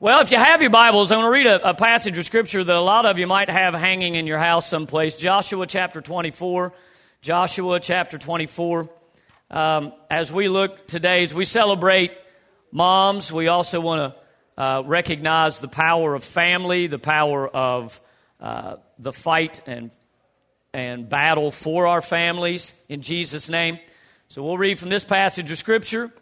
Well, if you have your Bibles, I'm going to read a, a, passage of Scripture that a lot of you might have hanging in your house someplace. Joshua chapter 24. Joshua chapter 24. Um, as we look today, as we celebrate moms, we also want to uh, recognize the power of family, the power of uh, the fight and, and battle for our families in Jesus' name. So we'll read from this passage of Scripture.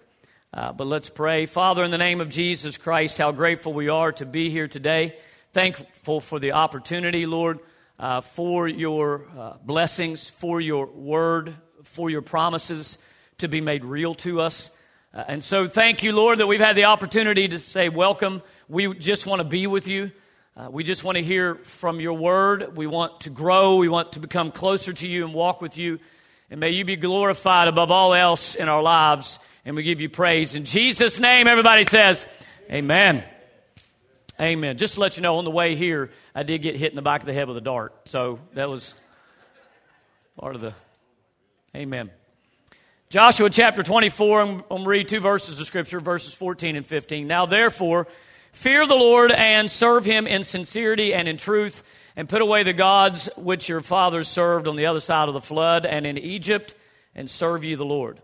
Uh, but let's pray. Father, in the name of Jesus Christ, how grateful we are to be here today. Thankful for the opportunity, Lord, uh, for your uh, blessings, for your word, for your promises to be made real to us. Uh, and so, thank you, Lord, that we've had the opportunity to say, Welcome. We just want to be with you. Uh, we just want to hear from your word. We want to grow. We want to become closer to you and walk with you. And may you be glorified above all else in our lives and we give you praise. In Jesus' name, everybody says, Amen. Amen. Just to let you know, on the way here, I did get hit in the back of the head with a dart. So that was part of the. Amen. Joshua chapter 24, I'm going to read two verses of Scripture, verses 14 and 15. Now, therefore, fear the Lord and serve him in sincerity and in truth, and put away the gods which your fathers served on the other side of the flood and in Egypt, and serve ye the Lord.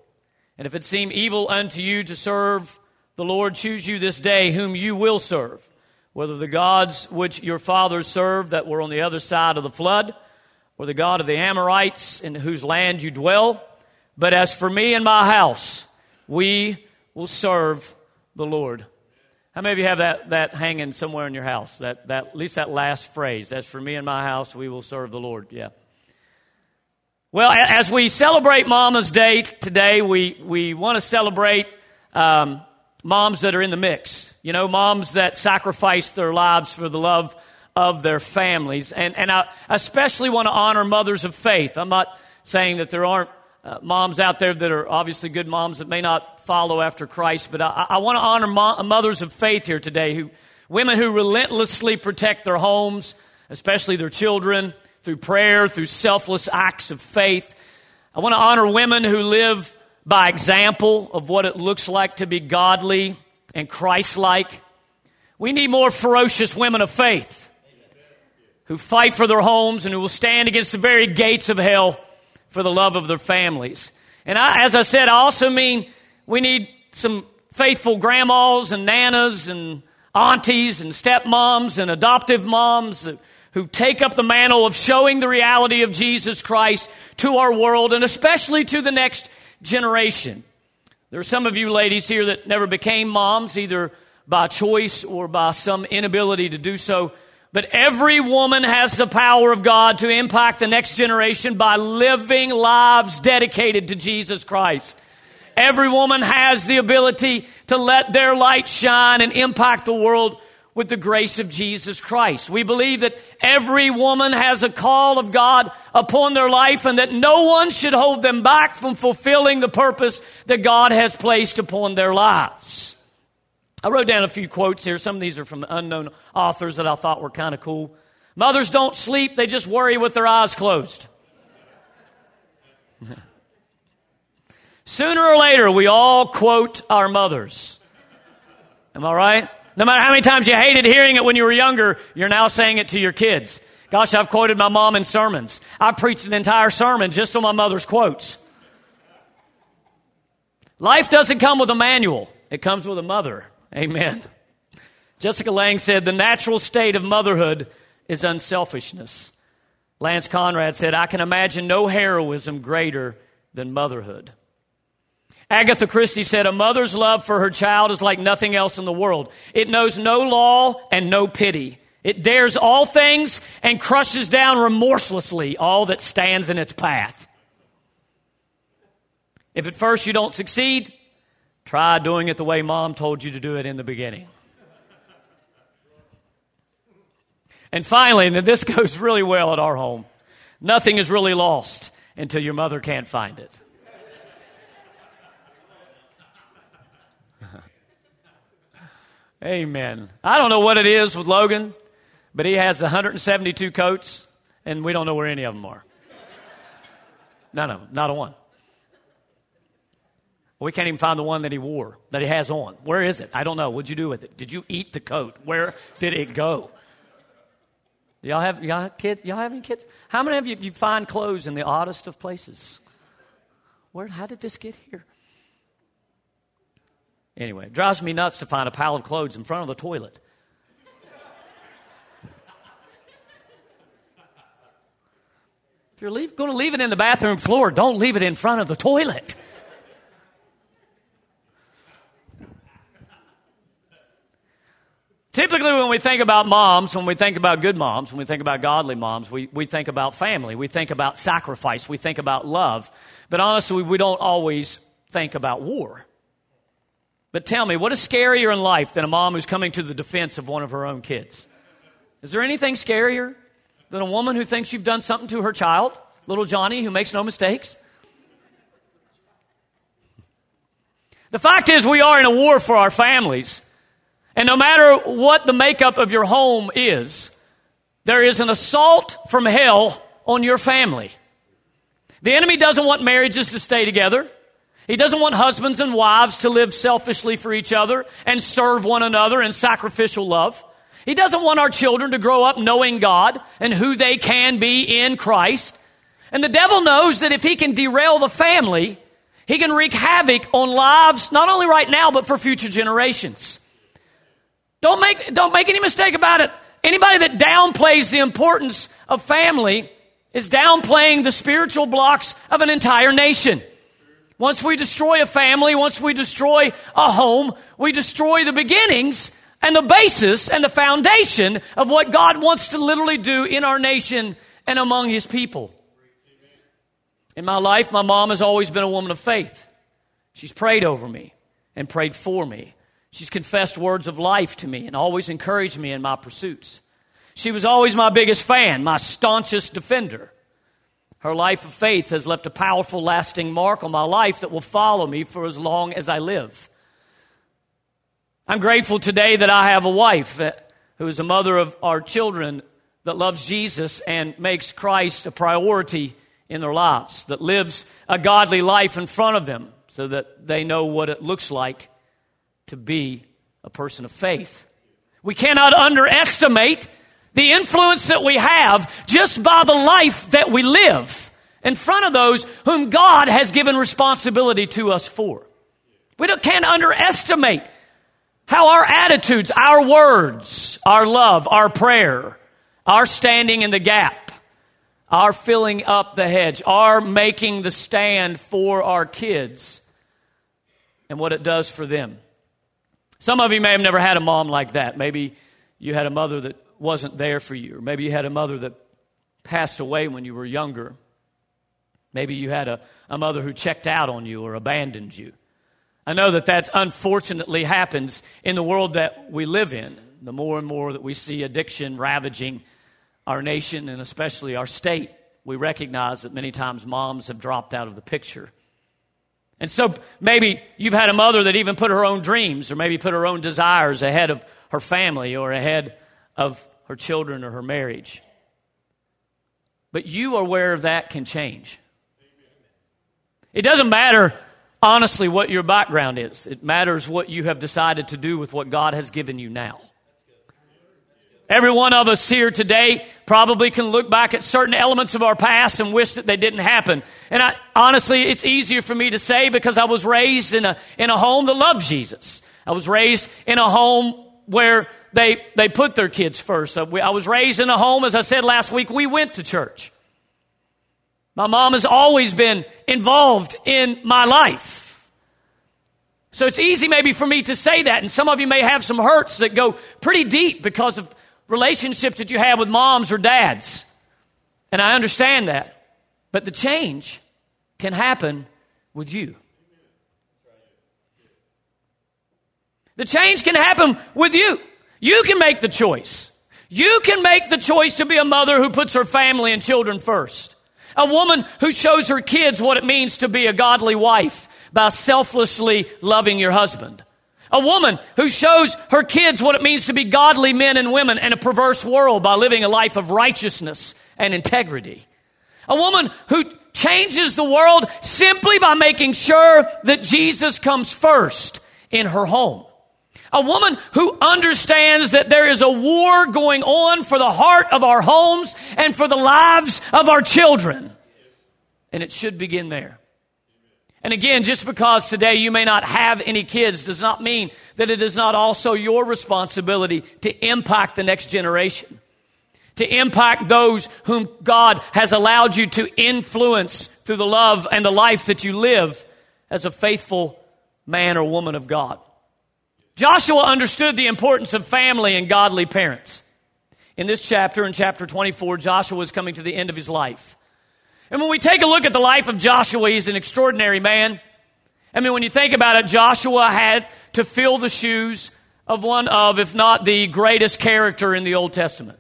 And if it seem evil unto you to serve the Lord, choose you this day whom you will serve, whether the gods which your fathers served that were on the other side of the flood, or the God of the Amorites in whose land you dwell. But as for me and my house, we will serve the Lord. How many of you have that, that hanging somewhere in your house? That, that, at least that last phrase. As for me and my house, we will serve the Lord. Yeah. Well, as we celebrate Mama's Day today, we, we want to celebrate um, moms that are in the mix. You know, moms that sacrifice their lives for the love of their families. And, and I especially want to honor mothers of faith. I'm not saying that there aren't uh, moms out there that are obviously good moms that may not follow after Christ, but I, I want to honor mo- mothers of faith here today, who, women who relentlessly protect their homes, especially their children through prayer, through selfless acts of faith. I want to honor women who live by example of what it looks like to be godly and Christ like. We need more ferocious women of faith who fight for their homes and who will stand against the very gates of hell for the love of their families. And I, as I said, I also mean we need some faithful grandmas and nanas and aunties and stepmoms and adoptive moms who take up the mantle of showing the reality of Jesus Christ to our world and especially to the next generation. There are some of you ladies here that never became moms, either by choice or by some inability to do so. But every woman has the power of God to impact the next generation by living lives dedicated to Jesus Christ. Every woman has the ability to let their light shine and impact the world with the grace of Jesus Christ. We believe that every woman has a call of God upon their life and that no one should hold them back from fulfilling the purpose that God has placed upon their lives. I wrote down a few quotes here. Some of these are from unknown authors that I thought were kind of cool. Mothers don't sleep, they just worry with their eyes closed. Sooner or later, we all quote our mothers. Am I right? No matter how many times you hated hearing it when you were younger, you're now saying it to your kids. Gosh, I've quoted my mom in sermons. I preached an entire sermon just on my mother's quotes. Life doesn't come with a manual, it comes with a mother. Amen. Jessica Lange said, The natural state of motherhood is unselfishness. Lance Conrad said, I can imagine no heroism greater than motherhood. Agatha Christie said, A mother's love for her child is like nothing else in the world. It knows no law and no pity. It dares all things and crushes down remorselessly all that stands in its path. If at first you don't succeed, try doing it the way mom told you to do it in the beginning. And finally, and this goes really well at our home, nothing is really lost until your mother can't find it. Amen. I don't know what it is with Logan, but he has 172 coats, and we don't know where any of them are. None of them, not a one. We can't even find the one that he wore, that he has on. Where is it? I don't know. What'd you do with it? Did you eat the coat? Where did it go? Y'all have, y'all have kids? Y'all have any kids? How many of you, you find clothes in the oddest of places? Where, how did this get here? Anyway, it drives me nuts to find a pile of clothes in front of the toilet. if you're leave, going to leave it in the bathroom floor, don't leave it in front of the toilet. Typically, when we think about moms, when we think about good moms, when we think about godly moms, we, we think about family, we think about sacrifice, we think about love. But honestly, we don't always think about war. But tell me, what is scarier in life than a mom who's coming to the defense of one of her own kids? Is there anything scarier than a woman who thinks you've done something to her child, little Johnny, who makes no mistakes? The fact is, we are in a war for our families. And no matter what the makeup of your home is, there is an assault from hell on your family. The enemy doesn't want marriages to stay together. He doesn't want husbands and wives to live selfishly for each other and serve one another in sacrificial love. He doesn't want our children to grow up knowing God and who they can be in Christ. And the devil knows that if he can derail the family, he can wreak havoc on lives, not only right now, but for future generations. Don't make, don't make any mistake about it. Anybody that downplays the importance of family is downplaying the spiritual blocks of an entire nation. Once we destroy a family, once we destroy a home, we destroy the beginnings and the basis and the foundation of what God wants to literally do in our nation and among His people. In my life, my mom has always been a woman of faith. She's prayed over me and prayed for me. She's confessed words of life to me and always encouraged me in my pursuits. She was always my biggest fan, my staunchest defender. Her life of faith has left a powerful, lasting mark on my life that will follow me for as long as I live. I'm grateful today that I have a wife who is a mother of our children that loves Jesus and makes Christ a priority in their lives, that lives a godly life in front of them so that they know what it looks like to be a person of faith. We cannot underestimate the influence that we have just by the life that we live in front of those whom God has given responsibility to us for. We can't underestimate how our attitudes, our words, our love, our prayer, our standing in the gap, our filling up the hedge, our making the stand for our kids, and what it does for them. Some of you may have never had a mom like that. Maybe you had a mother that wasn't there for you, maybe you had a mother that passed away when you were younger. Maybe you had a, a mother who checked out on you or abandoned you. I know that that unfortunately happens in the world that we live in. The more and more that we see addiction ravaging our nation and especially our state, we recognize that many times moms have dropped out of the picture. And so maybe you've had a mother that even put her own dreams or maybe put her own desires ahead of her family or ahead of her children or her marriage. But you are aware that can change. It doesn't matter, honestly, what your background is. It matters what you have decided to do with what God has given you now. Every one of us here today probably can look back at certain elements of our past and wish that they didn't happen. And I, honestly, it's easier for me to say because I was raised in a, in a home that loved Jesus. I was raised in a home where they, they put their kids first. Uh, I was raised in a home, as I said last week, we went to church. My mom has always been involved in my life. So it's easy maybe for me to say that, and some of you may have some hurts that go pretty deep because of relationships that you have with moms or dads. And I understand that. But the change can happen with you. The change can happen with you. You can make the choice. You can make the choice to be a mother who puts her family and children first. A woman who shows her kids what it means to be a godly wife by selflessly loving your husband. A woman who shows her kids what it means to be godly men and women in a perverse world by living a life of righteousness and integrity. A woman who changes the world simply by making sure that Jesus comes first in her home. A woman who understands that there is a war going on for the heart of our homes and for the lives of our children. And it should begin there. And again, just because today you may not have any kids does not mean that it is not also your responsibility to impact the next generation, to impact those whom God has allowed you to influence through the love and the life that you live as a faithful man or woman of God. Joshua understood the importance of family and godly parents. In this chapter, in chapter 24, Joshua is coming to the end of his life. And when we take a look at the life of Joshua, he's an extraordinary man. I mean, when you think about it, Joshua had to fill the shoes of one of, if not the greatest character in the Old Testament.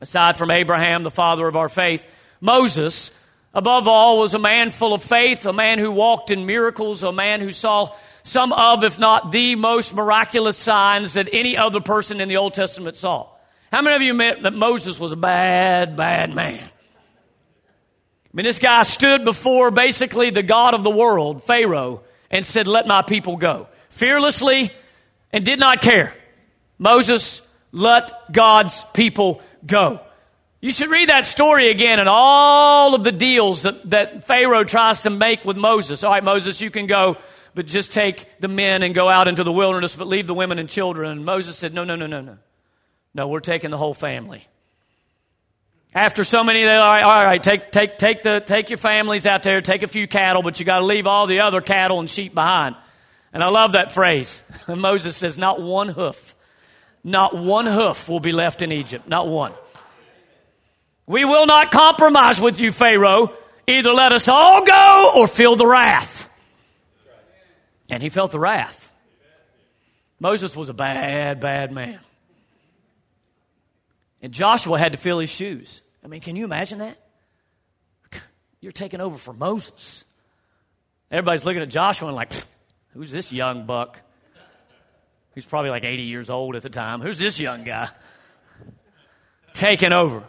Aside from Abraham, the father of our faith, Moses, above all, was a man full of faith, a man who walked in miracles, a man who saw some of, if not the most miraculous signs that any other person in the Old Testament saw. How many of you admit that Moses was a bad, bad man? I mean, this guy stood before basically the God of the world, Pharaoh, and said, Let my people go. Fearlessly and did not care. Moses let God's people go. You should read that story again and all of the deals that, that Pharaoh tries to make with Moses. All right, Moses, you can go but just take the men and go out into the wilderness, but leave the women and children. And Moses said, No, no, no, no, no. No, we're taking the whole family. After so many, they're right, all right, take, take, take, the, take your families out there, take a few cattle, but you got to leave all the other cattle and sheep behind. And I love that phrase. And Moses says, Not one hoof, not one hoof will be left in Egypt, not one. We will not compromise with you, Pharaoh. Either let us all go or feel the wrath. And he felt the wrath. Moses was a bad, bad man. And Joshua had to fill his shoes. I mean, can you imagine that? You're taking over for Moses. Everybody's looking at Joshua and like, who's this young buck? He's probably like 80 years old at the time. Who's this young guy? Taking over.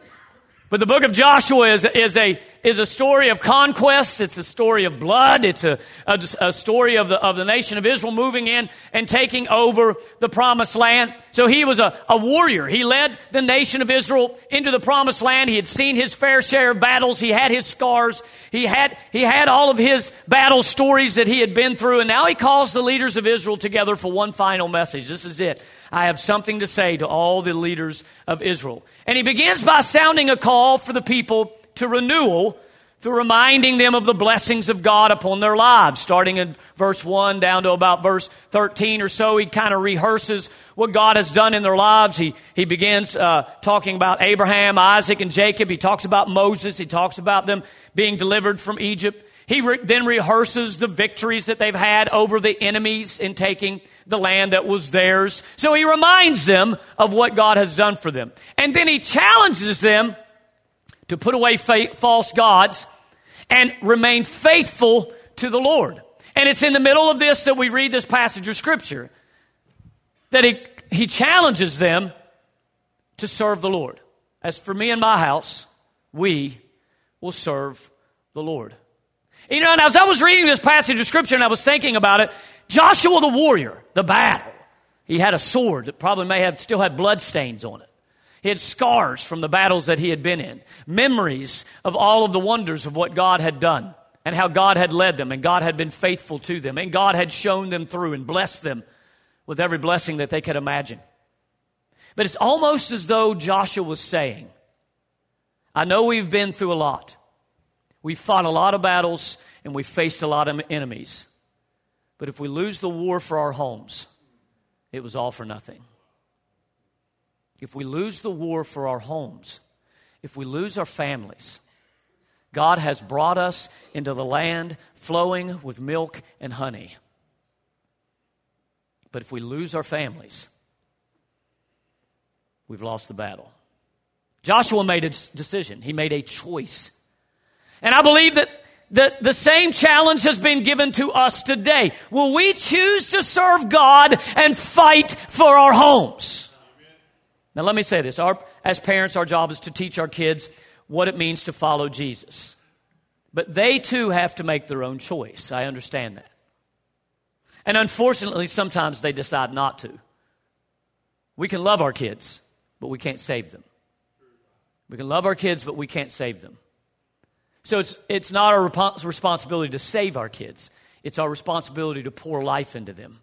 But the book of Joshua is, is, a, is a story of conquest. It's a story of blood. It's a, a, a, story of the, of the nation of Israel moving in and taking over the promised land. So he was a, a warrior. He led the nation of Israel into the promised land. He had seen his fair share of battles. He had his scars. He had, he had all of his battle stories that he had been through. And now he calls the leaders of Israel together for one final message. This is it. I have something to say to all the leaders of Israel. And he begins by sounding a call for the people to renewal through reminding them of the blessings of God upon their lives. Starting in verse 1 down to about verse 13 or so, he kind of rehearses what God has done in their lives. He, he begins uh, talking about Abraham, Isaac, and Jacob. He talks about Moses. He talks about them being delivered from Egypt. He re- then rehearses the victories that they've had over the enemies in taking the land that was theirs. So he reminds them of what God has done for them. And then he challenges them to put away fa- false gods and remain faithful to the Lord. And it's in the middle of this that we read this passage of scripture that he, he challenges them to serve the Lord. As for me and my house, we will serve the Lord. You know, and as I was reading this passage of scripture and I was thinking about it, Joshua the warrior, the battle, he had a sword that probably may have still had blood stains on it. He had scars from the battles that he had been in, memories of all of the wonders of what God had done and how God had led them and God had been faithful to them and God had shown them through and blessed them with every blessing that they could imagine. But it's almost as though Joshua was saying, I know we've been through a lot. We've fought a lot of battles and we've faced a lot of enemies. But if we lose the war for our homes, it was all for nothing. If we lose the war for our homes, if we lose our families, God has brought us into the land flowing with milk and honey. But if we lose our families, we've lost the battle. Joshua made a decision, he made a choice. And I believe that the, the same challenge has been given to us today. Will we choose to serve God and fight for our homes? Now, let me say this. Our, as parents, our job is to teach our kids what it means to follow Jesus. But they too have to make their own choice. I understand that. And unfortunately, sometimes they decide not to. We can love our kids, but we can't save them. We can love our kids, but we can't save them. So it's, it's not our responsibility to save our kids. It's our responsibility to pour life into them,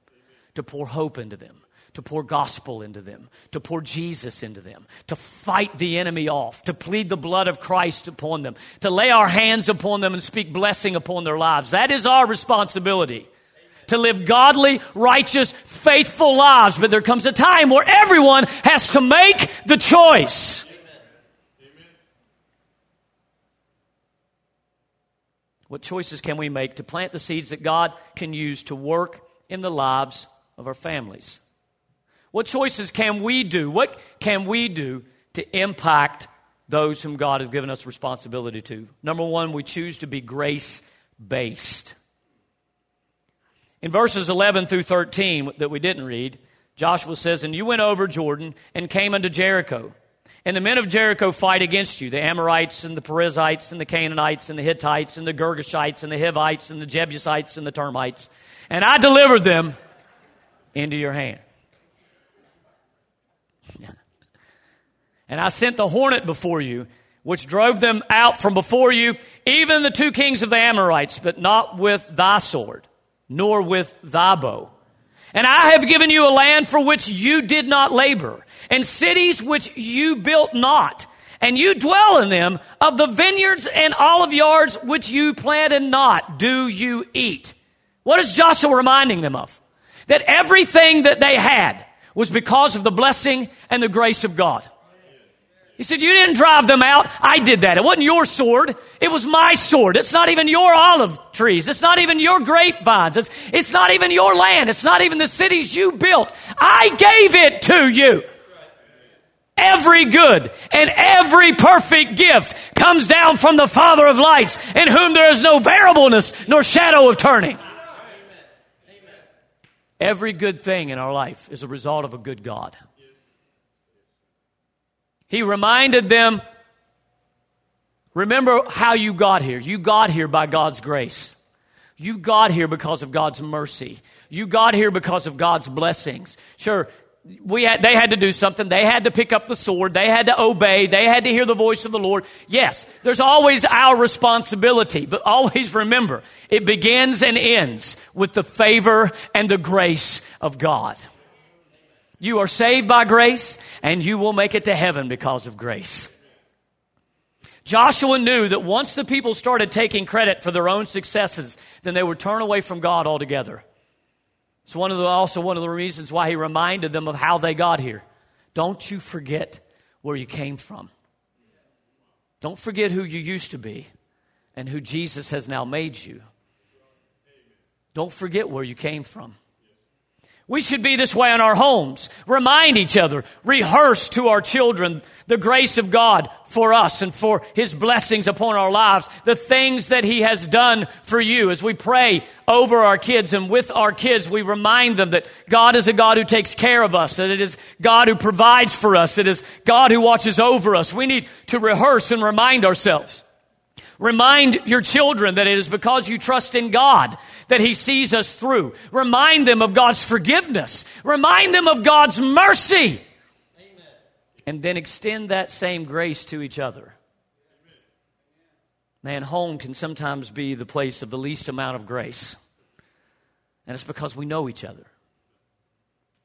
to pour hope into them, to pour gospel into them, to pour Jesus into them, to fight the enemy off, to plead the blood of Christ upon them, to lay our hands upon them and speak blessing upon their lives. That is our responsibility. To live godly, righteous, faithful lives. But there comes a time where everyone has to make the choice. What choices can we make to plant the seeds that God can use to work in the lives of our families? What choices can we do? What can we do to impact those whom God has given us responsibility to? Number one, we choose to be grace based. In verses 11 through 13 that we didn't read, Joshua says, And you went over Jordan and came unto Jericho. And the men of Jericho fight against you the Amorites and the Perizzites and the Canaanites and the Hittites and the Girgashites and the Hivites and the Jebusites and the termites. And I delivered them into your hand. and I sent the hornet before you, which drove them out from before you, even the two kings of the Amorites, but not with thy sword, nor with thy bow. And I have given you a land for which you did not labor and cities which you built not, and you dwell in them, of the vineyards and olive yards which you planted not, do you eat. What is Joshua reminding them of? That everything that they had was because of the blessing and the grace of God. He said, You didn't drive them out. I did that. It wasn't your sword. It was my sword. It's not even your olive trees. It's not even your grapevines. It's, it's not even your land. It's not even the cities you built. I gave it to you. Every good and every perfect gift comes down from the Father of lights, in whom there is no variableness nor shadow of turning. Every good thing in our life is a result of a good God. He reminded them remember how you got here. You got here by God's grace. You got here because of God's mercy. You got here because of God's blessings. Sure, we had, they had to do something. They had to pick up the sword. They had to obey. They had to hear the voice of the Lord. Yes, there's always our responsibility, but always remember, it begins and ends with the favor and the grace of God. You are saved by grace, and you will make it to heaven because of grace. Joshua knew that once the people started taking credit for their own successes, then they would turn away from God altogether. It's one of the, also one of the reasons why he reminded them of how they got here. Don't you forget where you came from. Don't forget who you used to be and who Jesus has now made you. Don't forget where you came from. We should be this way in our homes. Remind each other, rehearse to our children the grace of God for us and for His blessings upon our lives, the things that He has done for you. As we pray over our kids and with our kids, we remind them that God is a God who takes care of us, that it is God who provides for us, it is God who watches over us. We need to rehearse and remind ourselves. Remind your children that it is because you trust in God that He sees us through. Remind them of God's forgiveness. Remind them of God's mercy. Amen. And then extend that same grace to each other. Man, home can sometimes be the place of the least amount of grace. And it's because we know each other.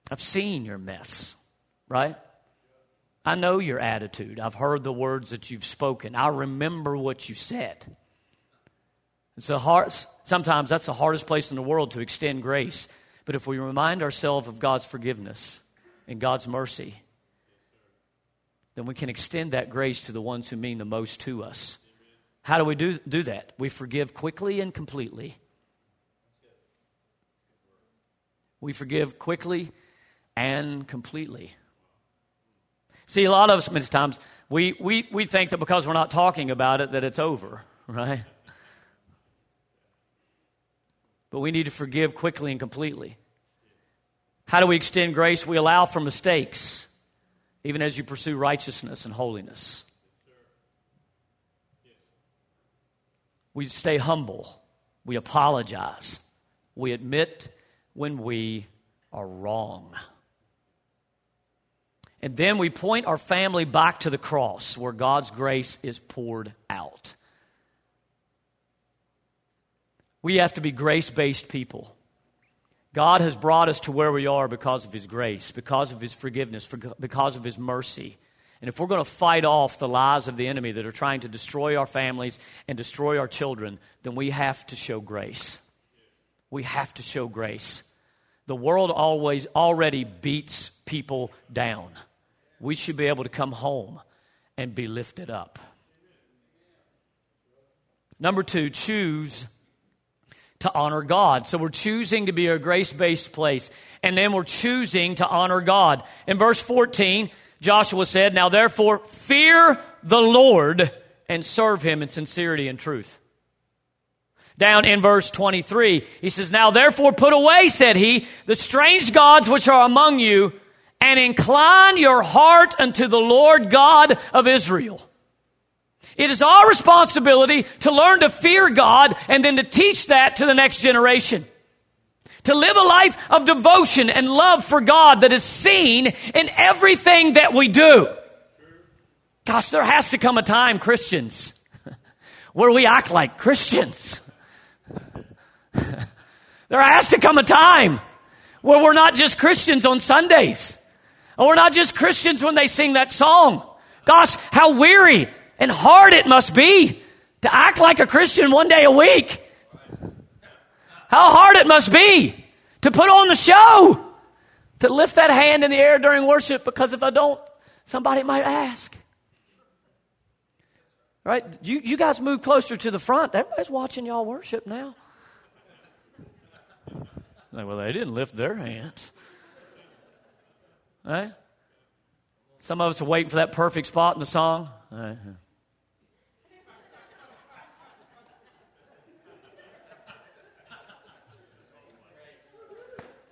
I've seen your mess, right? I know your attitude. I've heard the words that you've spoken. I remember what you said. It's hard, sometimes that's the hardest place in the world to extend grace. But if we remind ourselves of God's forgiveness and God's mercy, then we can extend that grace to the ones who mean the most to us. How do we do, do that? We forgive quickly and completely. We forgive quickly and completely. See, a lot of us, many times, we, we, we think that because we're not talking about it, that it's over, right? But we need to forgive quickly and completely. How do we extend grace? We allow for mistakes, even as you pursue righteousness and holiness. We stay humble. We apologize. We admit when we are wrong. And then we point our family back to the cross where God's grace is poured out. We have to be grace based people. God has brought us to where we are because of His grace, because of His forgiveness, because of His mercy. And if we're going to fight off the lies of the enemy that are trying to destroy our families and destroy our children, then we have to show grace. We have to show grace. The world always already beats people down. We should be able to come home and be lifted up. Number two, choose to honor God. So we're choosing to be a grace based place. And then we're choosing to honor God. In verse 14, Joshua said, Now therefore, fear the Lord and serve him in sincerity and truth down in verse 23. He says, Now therefore put away, said he, the strange gods which are among you, and incline your heart unto the Lord God of Israel. It is our responsibility to learn to fear God and then to teach that to the next generation. To live a life of devotion and love for God that is seen in everything that we do. Gosh, there has to come a time, Christians, where we act like Christians. there has to come a time where we're not just Christians on Sundays. Or we're not just Christians when they sing that song. Gosh, how weary and hard it must be to act like a Christian one day a week. How hard it must be to put on the show, to lift that hand in the air during worship, because if I don't, somebody might ask. Right? You, you guys move closer to the front. Everybody's watching y'all worship now. Well, they didn't lift their hands. Right? Some of us are waiting for that perfect spot in the song. Right.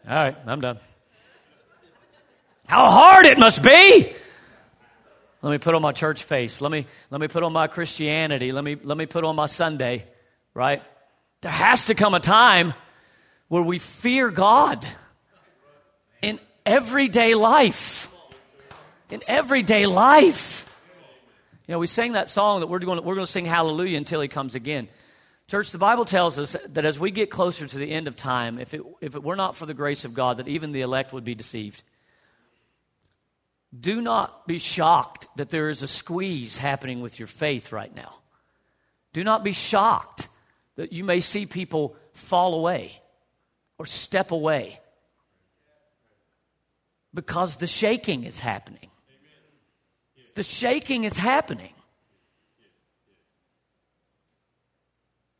All right, I'm done. How hard it must be let me put on my church face. Let me, let me put on my Christianity. Let me, let me put on my Sunday, right? There has to come a time where we fear God in everyday life. In everyday life. You know, we sang that song that we're going, we're going to sing hallelujah until he comes again. Church, the Bible tells us that as we get closer to the end of time, if it, if it were not for the grace of God, that even the elect would be deceived. Do not be shocked that there is a squeeze happening with your faith right now. Do not be shocked that you may see people fall away or step away because the shaking is happening. The shaking is happening.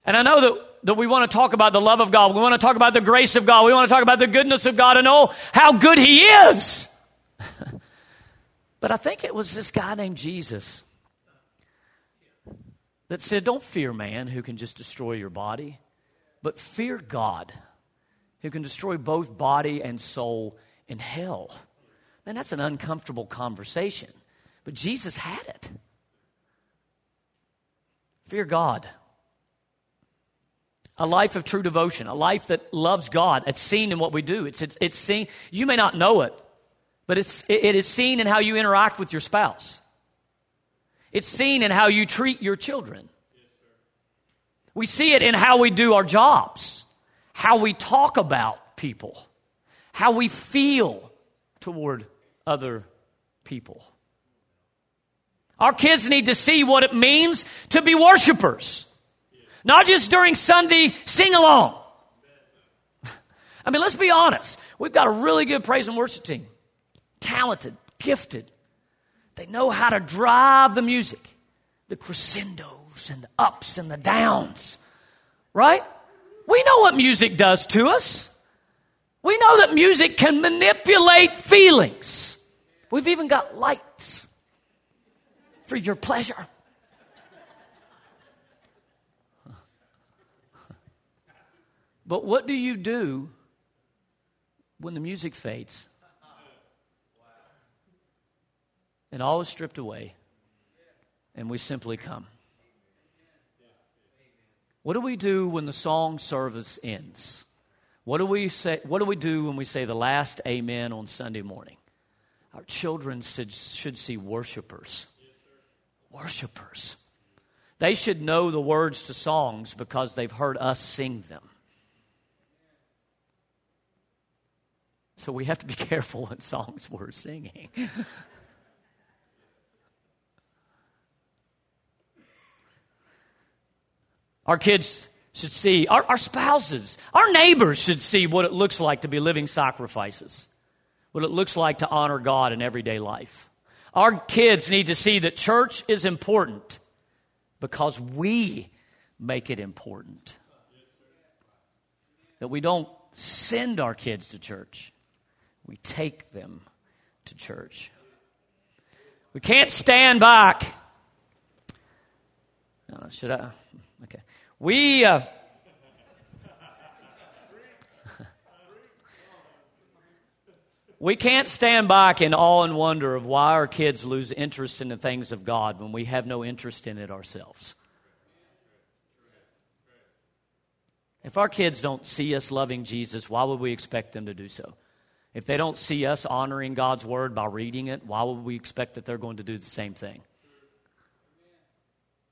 And I know that, that we want to talk about the love of God. We want to talk about the grace of God. We want to talk about the goodness of God and oh, how good He is. But I think it was this guy named Jesus that said, Don't fear man who can just destroy your body, but fear God who can destroy both body and soul in hell. Man, that's an uncomfortable conversation. But Jesus had it. Fear God. A life of true devotion, a life that loves God. It's seen in what we do. It's, it's, it's seen. You may not know it, but it's, it is seen in how you interact with your spouse. It's seen in how you treat your children. We see it in how we do our jobs, how we talk about people, how we feel toward other people. Our kids need to see what it means to be worshipers, not just during Sunday sing along. I mean, let's be honest. We've got a really good praise and worship team talented, gifted. They know how to drive the music, the crescendos and the ups and the downs, right? We know what music does to us. We know that music can manipulate feelings. We've even got lights for your pleasure. But what do you do when the music fades? and all is stripped away, and we simply come. What do we do when the song service ends? What do we say what do we do when we say the last amen on Sunday morning? Our children should, should see worshipers. Worshipers. They should know the words to songs because they've heard us sing them. So we have to be careful what songs we're singing. Our kids should see, our, our spouses, our neighbors should see what it looks like to be living sacrifices, what it looks like to honor God in everyday life. Our kids need to see that church is important because we make it important. That we don't send our kids to church, we take them to church. We can't stand back. Uh, should I? Okay. We. Uh, we can't stand back in awe and wonder of why our kids lose interest in the things of God when we have no interest in it ourselves. If our kids don't see us loving Jesus, why would we expect them to do so? If they don't see us honoring God's word by reading it, why would we expect that they're going to do the same thing?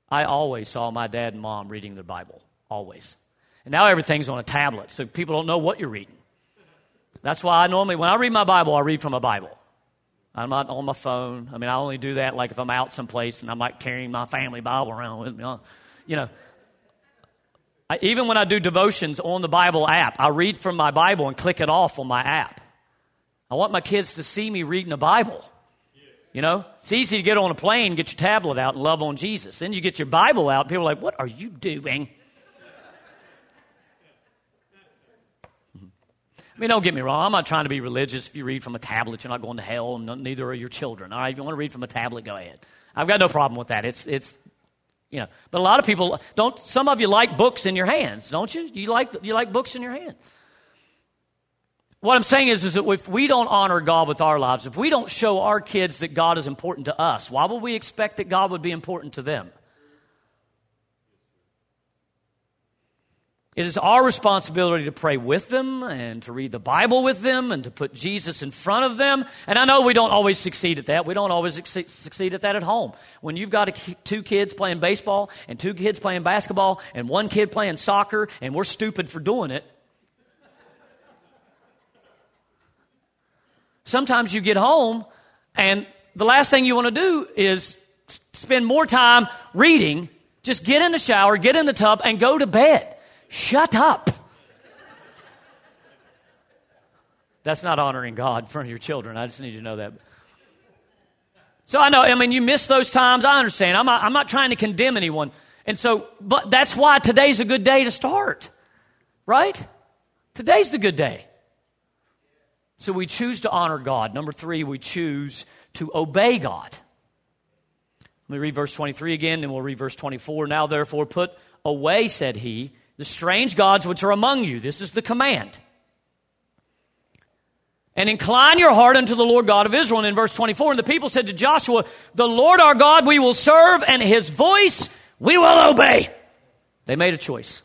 I always saw my dad and mom reading the Bible, always. And now everything's on a tablet, so people don't know what you're reading. That's why I normally, when I read my Bible, I read from a Bible. I'm not on my phone. I mean, I only do that like if I'm out someplace and I'm like carrying my family Bible around with me. Uh, you know, I, even when I do devotions on the Bible app, I read from my Bible and click it off on my app. I want my kids to see me reading the Bible. You know, it's easy to get on a plane, get your tablet out, and love on Jesus. Then you get your Bible out, and people are like, What are you doing? I mean, don't get me wrong. I'm not trying to be religious. If you read from a tablet, you're not going to hell, and neither are your children. All right, if you want to read from a tablet, go ahead. I've got no problem with that. It's, it's, you know. But a lot of people don't. Some of you like books in your hands, don't you? You like, you like books in your hand. What I'm saying is, is that if we don't honor God with our lives, if we don't show our kids that God is important to us, why would we expect that God would be important to them? It is our responsibility to pray with them and to read the Bible with them and to put Jesus in front of them. And I know we don't always succeed at that. We don't always succeed at that at home. When you've got two kids playing baseball and two kids playing basketball and one kid playing soccer and we're stupid for doing it, Sometimes you get home and the last thing you want to do is spend more time reading. Just get in the shower, get in the tub, and go to bed. Shut up. That's not honoring God in front of your children. I just need you to know that. So I know, I mean, you miss those times. I understand. I'm not, I'm not trying to condemn anyone. And so, but that's why today's a good day to start, right? Today's the good day. So we choose to honor God. Number three, we choose to obey God. Let me read verse 23 again, and we'll read verse 24. Now, therefore, put away, said he, the strange gods which are among you. This is the command. And incline your heart unto the Lord God of Israel. And in verse 24, and the people said to Joshua, The Lord our God we will serve, and his voice we will obey. They made a choice.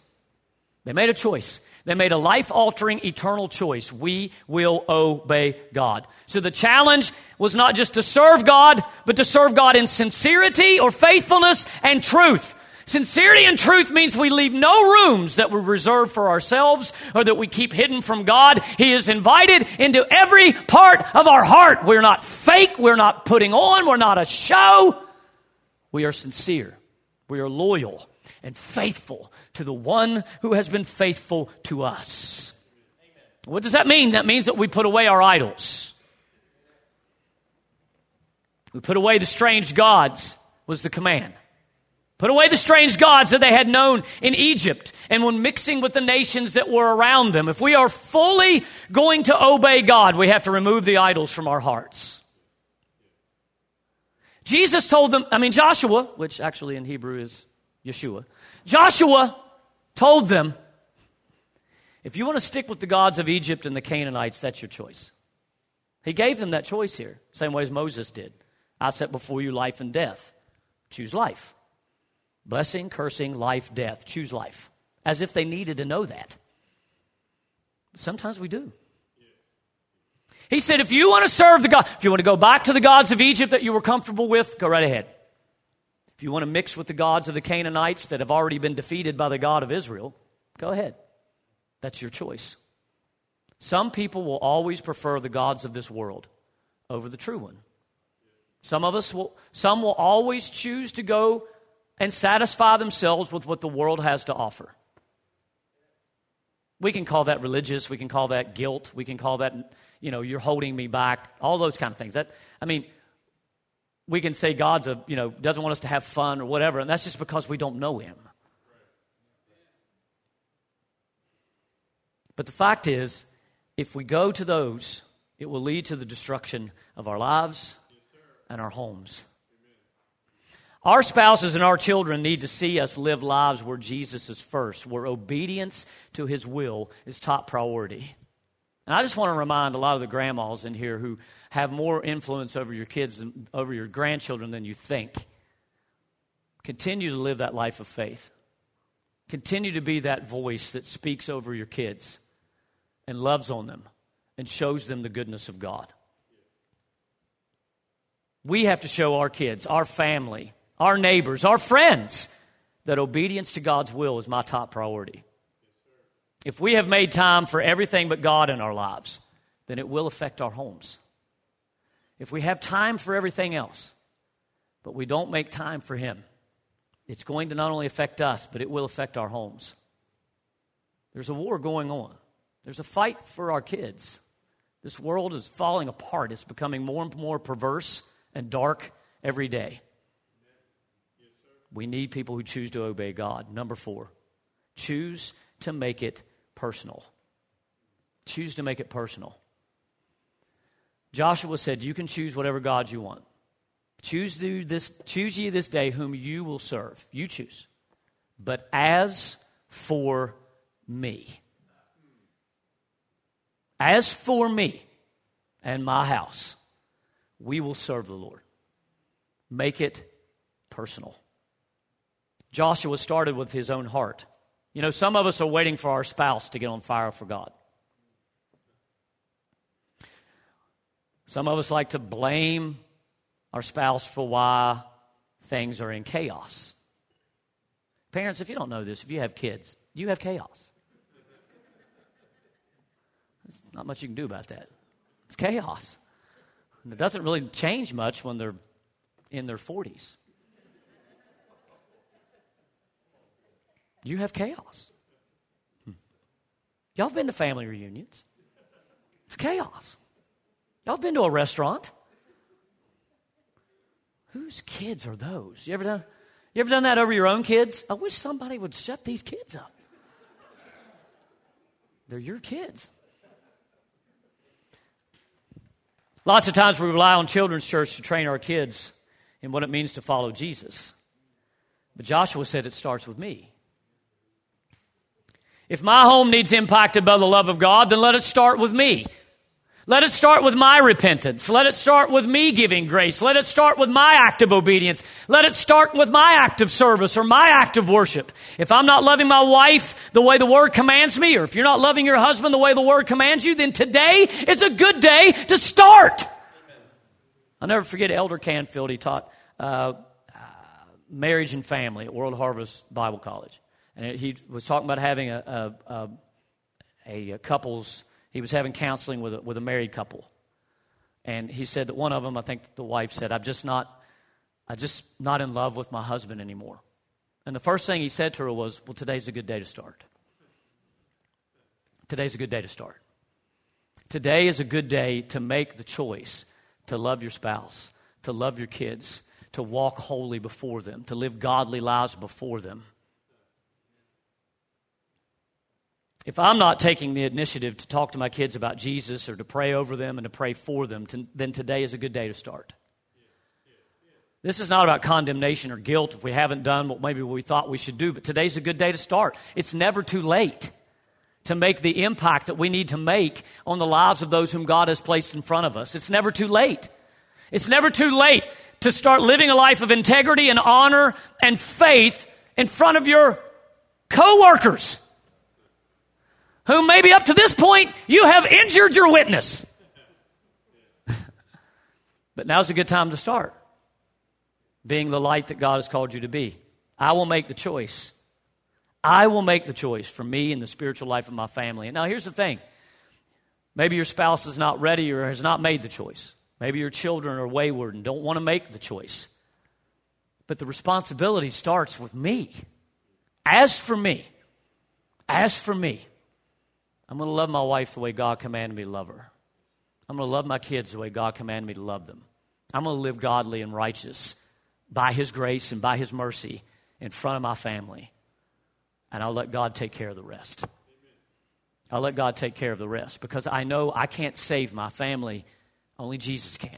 They made a choice. They made a life altering, eternal choice. We will obey God. So the challenge was not just to serve God, but to serve God in sincerity or faithfulness and truth. Sincerity and truth means we leave no rooms that we reserve for ourselves or that we keep hidden from God. He is invited into every part of our heart. We're not fake. We're not putting on. We're not a show. We are sincere. We are loyal and faithful to the one who has been faithful to us. What does that mean? That means that we put away our idols. We put away the strange gods, was the command. Put away the strange gods that they had known in Egypt and when mixing with the nations that were around them. If we are fully going to obey God, we have to remove the idols from our hearts. Jesus told them, I mean, Joshua, which actually in Hebrew is Yeshua, Joshua told them, if you want to stick with the gods of Egypt and the Canaanites, that's your choice. He gave them that choice here, same way as Moses did. I set before you life and death. Choose life. Blessing, cursing, life, death. Choose life. as if they needed to know that. Sometimes we do. He said, if you want to serve the God, if you want to go back to the gods of Egypt that you were comfortable with, go right ahead. If you want to mix with the gods of the Canaanites that have already been defeated by the God of Israel, go ahead. That's your choice. Some people will always prefer the gods of this world over the true one. Some of us will, some will always choose to go and satisfy themselves with what the world has to offer. We can call that religious, we can call that guilt, we can call that, you know, you're holding me back, all those kind of things. That, I mean, we can say God's a, you know, doesn't want us to have fun or whatever, and that's just because we don't know Him. But the fact is, if we go to those, it will lead to the destruction of our lives and our homes. Our spouses and our children need to see us live lives where Jesus is first, where obedience to his will is top priority. And I just want to remind a lot of the grandmas in here who have more influence over your kids and over your grandchildren than you think. Continue to live that life of faith. Continue to be that voice that speaks over your kids and loves on them and shows them the goodness of God. We have to show our kids, our family, our neighbors, our friends, that obedience to God's will is my top priority. If we have made time for everything but God in our lives, then it will affect our homes. If we have time for everything else, but we don't make time for Him, it's going to not only affect us, but it will affect our homes. There's a war going on, there's a fight for our kids. This world is falling apart, it's becoming more and more perverse and dark every day. We need people who choose to obey God. Number four, choose to make it personal. Choose to make it personal. Joshua said, You can choose whatever God you want. Choose, this, choose ye this day whom you will serve. You choose. But as for me, as for me and my house, we will serve the Lord. Make it personal. Joshua started with his own heart. You know, some of us are waiting for our spouse to get on fire for God. Some of us like to blame our spouse for why things are in chaos. Parents, if you don't know this, if you have kids, you have chaos. There's not much you can do about that. It's chaos. And it doesn't really change much when they're in their 40s. You have chaos. Hmm. Y'all have been to family reunions. It's chaos. Y'all have been to a restaurant. Whose kids are those? You ever done you ever done that over your own kids? I wish somebody would shut these kids up. They're your kids. Lots of times we rely on children's church to train our kids in what it means to follow Jesus. But Joshua said it starts with me. If my home needs impacted by the love of God, then let it start with me. Let it start with my repentance. Let it start with me giving grace. Let it start with my act of obedience. Let it start with my act of service or my act of worship. If I'm not loving my wife the way the word commands me, or if you're not loving your husband the way the word commands you, then today is a good day to start. I'll never forget Elder Canfield. He taught uh, uh, marriage and family at World Harvest Bible College. And he was talking about having a, a, a, a couple's, he was having counseling with a, with a married couple. And he said that one of them, I think the wife said, I'm just not, I'm just not in love with my husband anymore. And the first thing he said to her was, Well, today's a good day to start. Today's a good day to start. Today is a good day to make the choice to love your spouse, to love your kids, to walk holy before them, to live godly lives before them. If I'm not taking the initiative to talk to my kids about Jesus or to pray over them and to pray for them, to, then today is a good day to start. This is not about condemnation or guilt if we haven't done what maybe we thought we should do, but today's a good day to start. It's never too late to make the impact that we need to make on the lives of those whom God has placed in front of us. It's never too late. It's never too late to start living a life of integrity and honor and faith in front of your coworkers. workers, who maybe up to this point you have injured your witness. but now's a good time to start being the light that God has called you to be. I will make the choice. I will make the choice for me and the spiritual life of my family. And now here's the thing maybe your spouse is not ready or has not made the choice. Maybe your children are wayward and don't want to make the choice. But the responsibility starts with me. As for me, as for me, I'm going to love my wife the way God commanded me to love her. I'm going to love my kids the way God commanded me to love them. I'm going to live godly and righteous by His grace and by His mercy in front of my family. And I'll let God take care of the rest. I'll let God take care of the rest because I know I can't save my family, only Jesus can.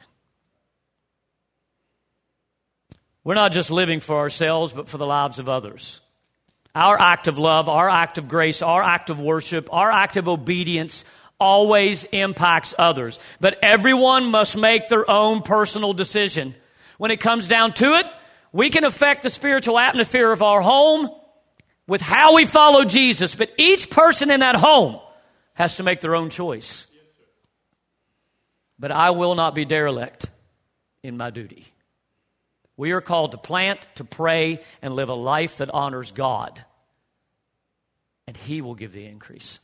We're not just living for ourselves, but for the lives of others. Our act of love, our act of grace, our act of worship, our act of obedience always impacts others. But everyone must make their own personal decision. When it comes down to it, we can affect the spiritual atmosphere of our home with how we follow Jesus, but each person in that home has to make their own choice. But I will not be derelict in my duty. We are called to plant, to pray, and live a life that honors God. And He will give the increase.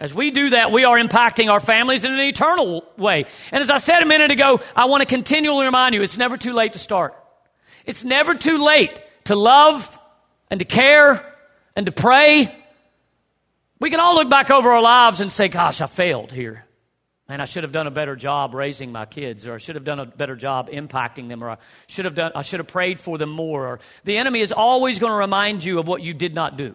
As we do that, we are impacting our families in an eternal way. And as I said a minute ago, I want to continually remind you it's never too late to start. It's never too late to love and to care and to pray. We can all look back over our lives and say, Gosh, I failed here. Man, I should have done a better job raising my kids, or I should have done a better job impacting them, or I should have done I should have prayed for them more. Or the enemy is always going to remind you of what you did not do.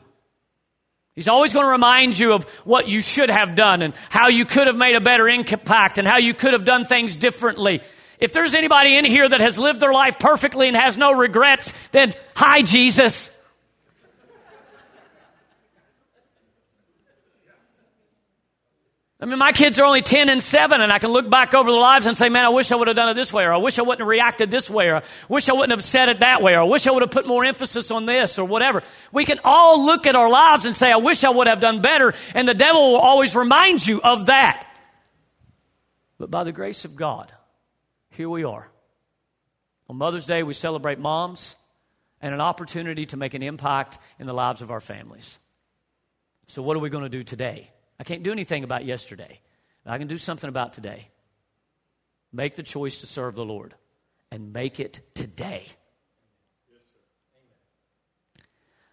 He's always going to remind you of what you should have done and how you could have made a better impact and how you could have done things differently. If there's anybody in here that has lived their life perfectly and has no regrets, then hi, Jesus. I mean, my kids are only 10 and 7, and I can look back over their lives and say, man, I wish I would have done it this way, or I wish I wouldn't have reacted this way, or I wish I wouldn't have said it that way, or I wish I would have put more emphasis on this, or whatever. We can all look at our lives and say, I wish I would have done better, and the devil will always remind you of that. But by the grace of God, here we are. On Mother's Day, we celebrate moms and an opportunity to make an impact in the lives of our families. So, what are we going to do today? I can't do anything about yesterday. I can do something about today. Make the choice to serve the Lord and make it today.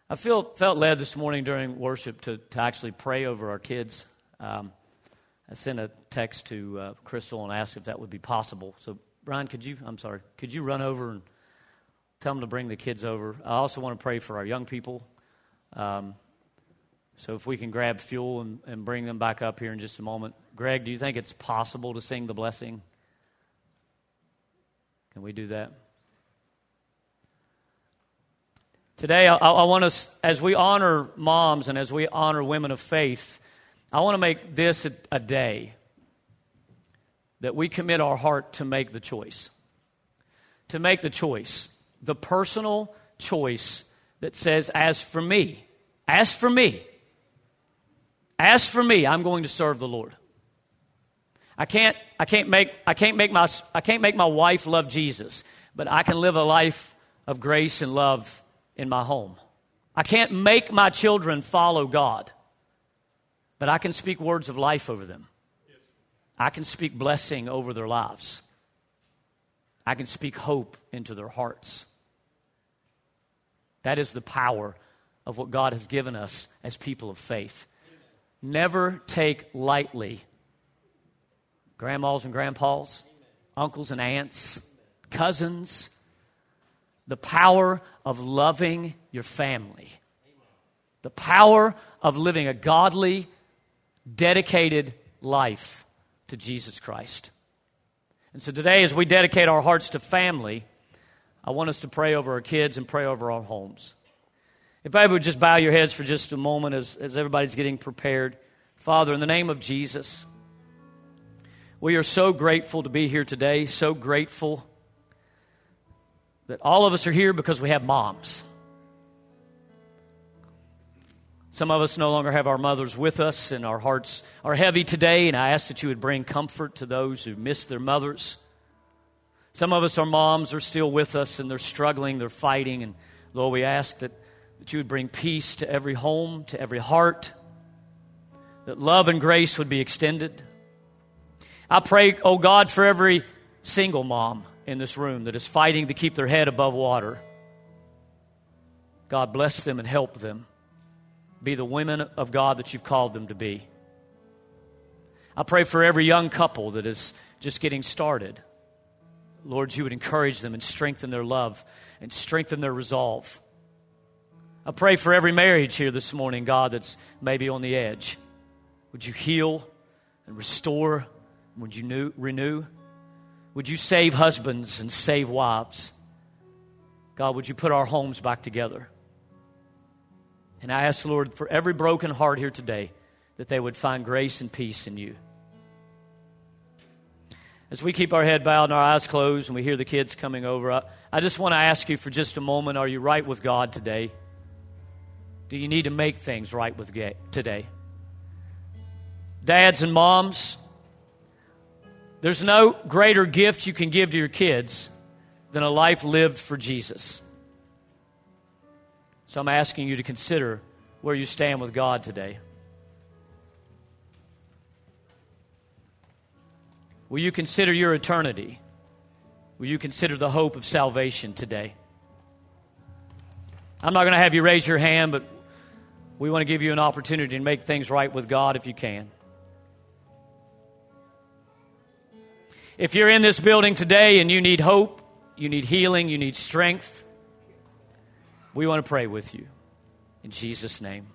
I feel, felt led this morning during worship to, to actually pray over our kids. Um, I sent a text to uh, Crystal and asked if that would be possible. So, Brian, could you, I'm sorry, could you run over and tell them to bring the kids over? I also want to pray for our young people. Um, so if we can grab fuel and, and bring them back up here in just a moment. Greg, do you think it's possible to sing the blessing? Can we do that? Today, I, I want us, as we honor moms and as we honor women of faith, I want to make this a, a day that we commit our heart to make the choice. To make the choice, the personal choice that says, as for me, as for me, as for me, I'm going to serve the Lord. I can't, I can't, make, I can't, make, my, I can't make my wife love Jesus, but I can live a life of grace and love in my home. I can't make my children follow God, but I can speak words of life over them. I can speak blessing over their lives. I can speak hope into their hearts. That is the power of what God has given us as people of faith never take lightly grandmas and grandpas, uncles and aunts, cousins, the power of loving your family, the power of living a godly, dedicated life to Jesus Christ. And so today, as we dedicate our hearts to family, I want us to pray over our kids and pray over our homes. If I would just bow your heads for just a moment as, as everybody's getting prepared. Father, in the name of Jesus, we are so grateful to be here today, so grateful that all of us are here because we have moms. Some of us no longer have our mothers with us, and our hearts are heavy today, and I ask that you would bring comfort to those who miss their mothers. Some of us, our moms, are still with us, and they're struggling, they're fighting, and Lord, we ask that, that you would bring peace to every home, to every heart, that love and grace would be extended. I pray, oh God, for every single mom in this room that is fighting to keep their head above water. God bless them and help them be the women of God that you've called them to be. I pray for every young couple that is just getting started. Lord, you would encourage them and strengthen their love and strengthen their resolve. I pray for every marriage here this morning, God, that's maybe on the edge. Would you heal and restore? Would you new, renew? Would you save husbands and save wives? God, would you put our homes back together? And I ask, Lord, for every broken heart here today, that they would find grace and peace in you. As we keep our head bowed and our eyes closed and we hear the kids coming over, I, I just want to ask you for just a moment are you right with God today? Do you need to make things right with today? Dads and moms, there's no greater gift you can give to your kids than a life lived for Jesus. So I'm asking you to consider where you stand with God today. Will you consider your eternity? Will you consider the hope of salvation today? I'm not going to have you raise your hand, but we want to give you an opportunity to make things right with God if you can. If you're in this building today and you need hope, you need healing, you need strength, we want to pray with you. In Jesus' name.